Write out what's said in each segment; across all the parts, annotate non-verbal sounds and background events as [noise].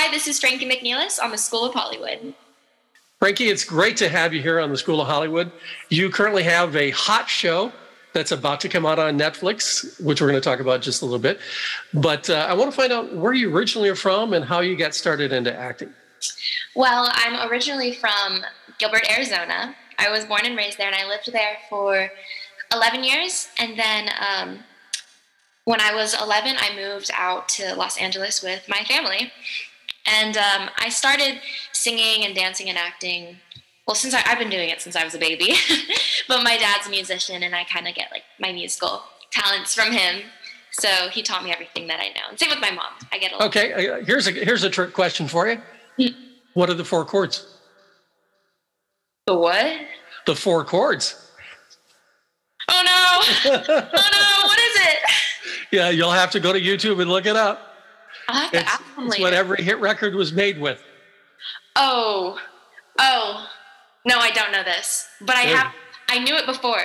Hi, this is Frankie McNellis on the School of Hollywood. Frankie, it's great to have you here on the School of Hollywood. You currently have a hot show that's about to come out on Netflix, which we're going to talk about just a little bit. But uh, I want to find out where you originally are from and how you got started into acting. Well, I'm originally from Gilbert, Arizona. I was born and raised there, and I lived there for 11 years. And then um, when I was 11, I moved out to Los Angeles with my family. And um, I started singing and dancing and acting. Well, since I, have been doing it since I was a baby, [laughs] but my dad's a musician, and I kind of get like my musical talents from him. So he taught me everything that I know. And same with my mom. I get a. Okay, uh, here's a here's a trick question for you. Hmm. what are the four chords? The what? The four chords. Oh no! [laughs] oh no! What is it? Yeah, you'll have to go to YouTube and look it up. I it's. It's what every hit record was made with. Oh, oh, no, I don't know this, but I have. I knew it before.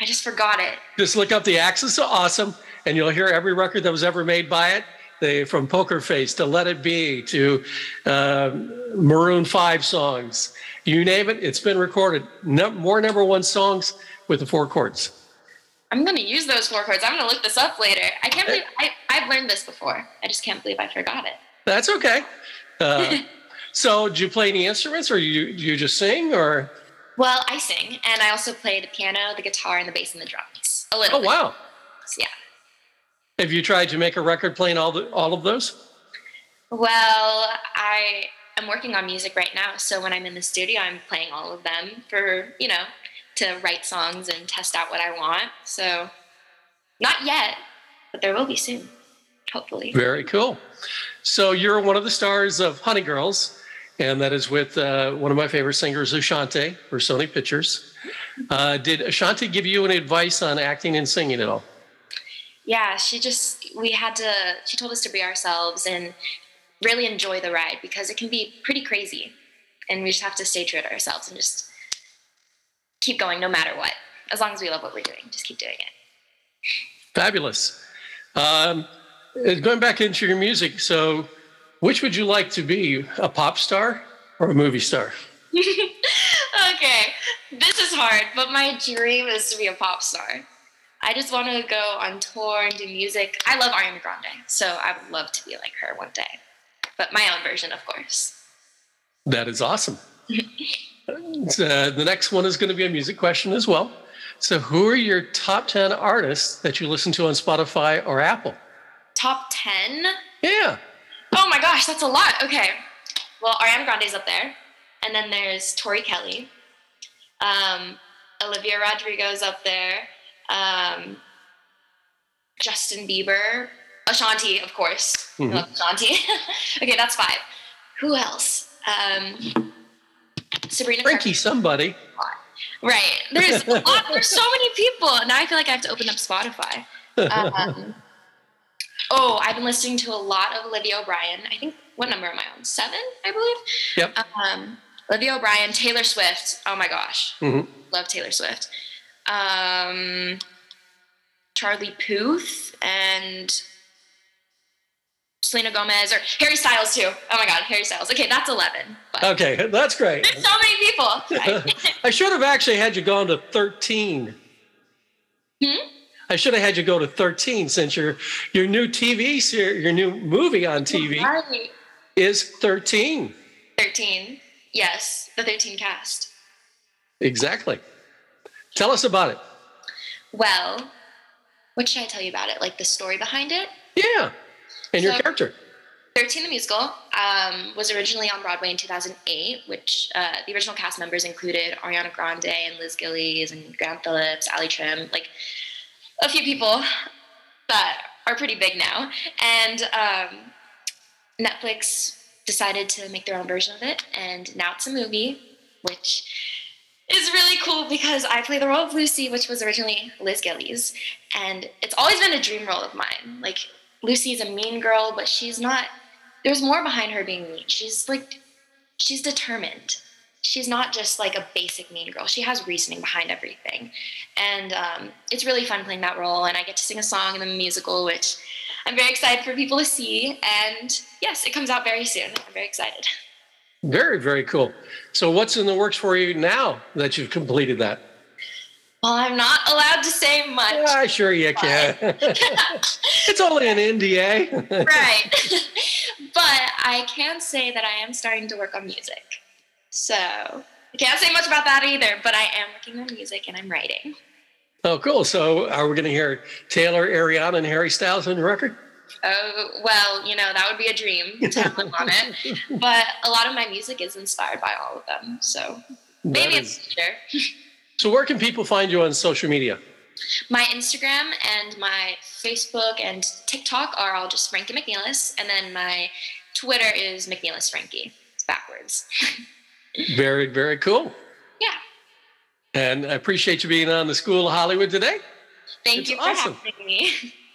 I just forgot it. Just look up the Axis of Awesome, and you'll hear every record that was ever made by it. They from Poker Face to Let It Be to uh, Maroon Five songs, you name it, it's been recorded. No, more number one songs with the four chords. I'm going to use those four chords. I'm going to look this up later. I can't believe I, I've learned this before. I just can't believe I forgot it. That's okay. Uh, [laughs] so, do you play any instruments, or you you just sing, or? Well, I sing, and I also play the piano, the guitar, and the bass and the drums. A little. Oh bit. wow! Yeah. Have you tried to make a record playing all the all of those? Well, I am working on music right now, so when I'm in the studio, I'm playing all of them for you know to write songs and test out what I want. So, not yet, but there will be soon, hopefully. Very cool. So, you're one of the stars of Honey Girls, and that is with uh, one of my favorite singers, Ashanti, for Sony Pictures. Uh, did Ashanti give you any advice on acting and singing at all? Yeah, she just, we had to, she told us to be ourselves and really enjoy the ride because it can be pretty crazy. And we just have to stay true to ourselves and just keep going no matter what. As long as we love what we're doing, just keep doing it. Fabulous. Um, going back into your music, so which would you like to be, a pop star or a movie star? [laughs] okay, this is hard, but my dream is to be a pop star. I just want to go on tour and do music. I love Ariana Grande, so I would love to be like her one day, but my own version, of course. That is awesome. [laughs] Uh, the next one is going to be a music question as well. So, who are your top 10 artists that you listen to on Spotify or Apple? Top 10? Yeah. Oh my gosh, that's a lot. Okay. Well, Ariana Grande's up there. And then there's Tori Kelly. Um, Olivia Rodrigo's up there. Um, Justin Bieber. Ashanti, of course. Mm-hmm. Ashanti. [laughs] okay, that's five. Who else? Um, Sabrina. Frankie, somebody. Right. There's a lot, [laughs] there's so many people. Now I feel like I have to open up Spotify. [laughs] Um, oh, I've been listening to a lot of Olivia O'Brien. I think what number am I on? Seven, I believe. Yep. Um, Olivia O'Brien, Taylor Swift. Oh my gosh, mm-hmm. love Taylor Swift. Um, Charlie Puth and Selena Gomez or Harry Styles too. Oh my God, Harry Styles. Okay, that's eleven. okay, [laughs] that's great. There's so many people. [laughs] I should have actually had you go to thirteen. I should have had you go to thirteen since your your new TV series, your new movie on TV right. is thirteen. Thirteen. Yes, the thirteen cast. Exactly. Tell us about it. Well, what should I tell you about it? Like the story behind it? Yeah. And so, your character? 13 the musical um, was originally on Broadway in 2008, which uh, the original cast members included Ariana Grande and Liz Gillies and Graham Phillips, Allie Trimm, like a few people that are pretty big now. And um, Netflix decided to make their own version of it, and now it's a movie, which is really cool because I play the role of Lucy, which was originally Liz Gillies, and it's always been a dream role of mine. Like Lucy's a mean girl, but she's not. There's more behind her being mean. She's like, she's determined. She's not just like a basic mean girl. She has reasoning behind everything, and um, it's really fun playing that role. And I get to sing a song in the musical, which I'm very excited for people to see. And yes, it comes out very soon. I'm very excited. Very, very cool. So, what's in the works for you now that you've completed that? Well, I'm not allowed to say much. Yeah, sure you can. [laughs] it's only an NDA. right. [laughs] but I can say that I am starting to work on music. So I can't say much about that either, but I am working on music and I'm writing. Oh, cool. So are we going to hear Taylor, Ariana, and Harry Styles on the record? Oh, well, you know, that would be a dream to have them on it. [laughs] But a lot of my music is inspired by all of them. So maybe it's future. [laughs] So, where can people find you on social media? My Instagram and my Facebook and TikTok are all just Frankie McNellis, and then my Twitter is McNellis Frankie. It's backwards. [laughs] very, very cool. Yeah. And I appreciate you being on the School of Hollywood today. Thank it's you for awesome. having me. [laughs]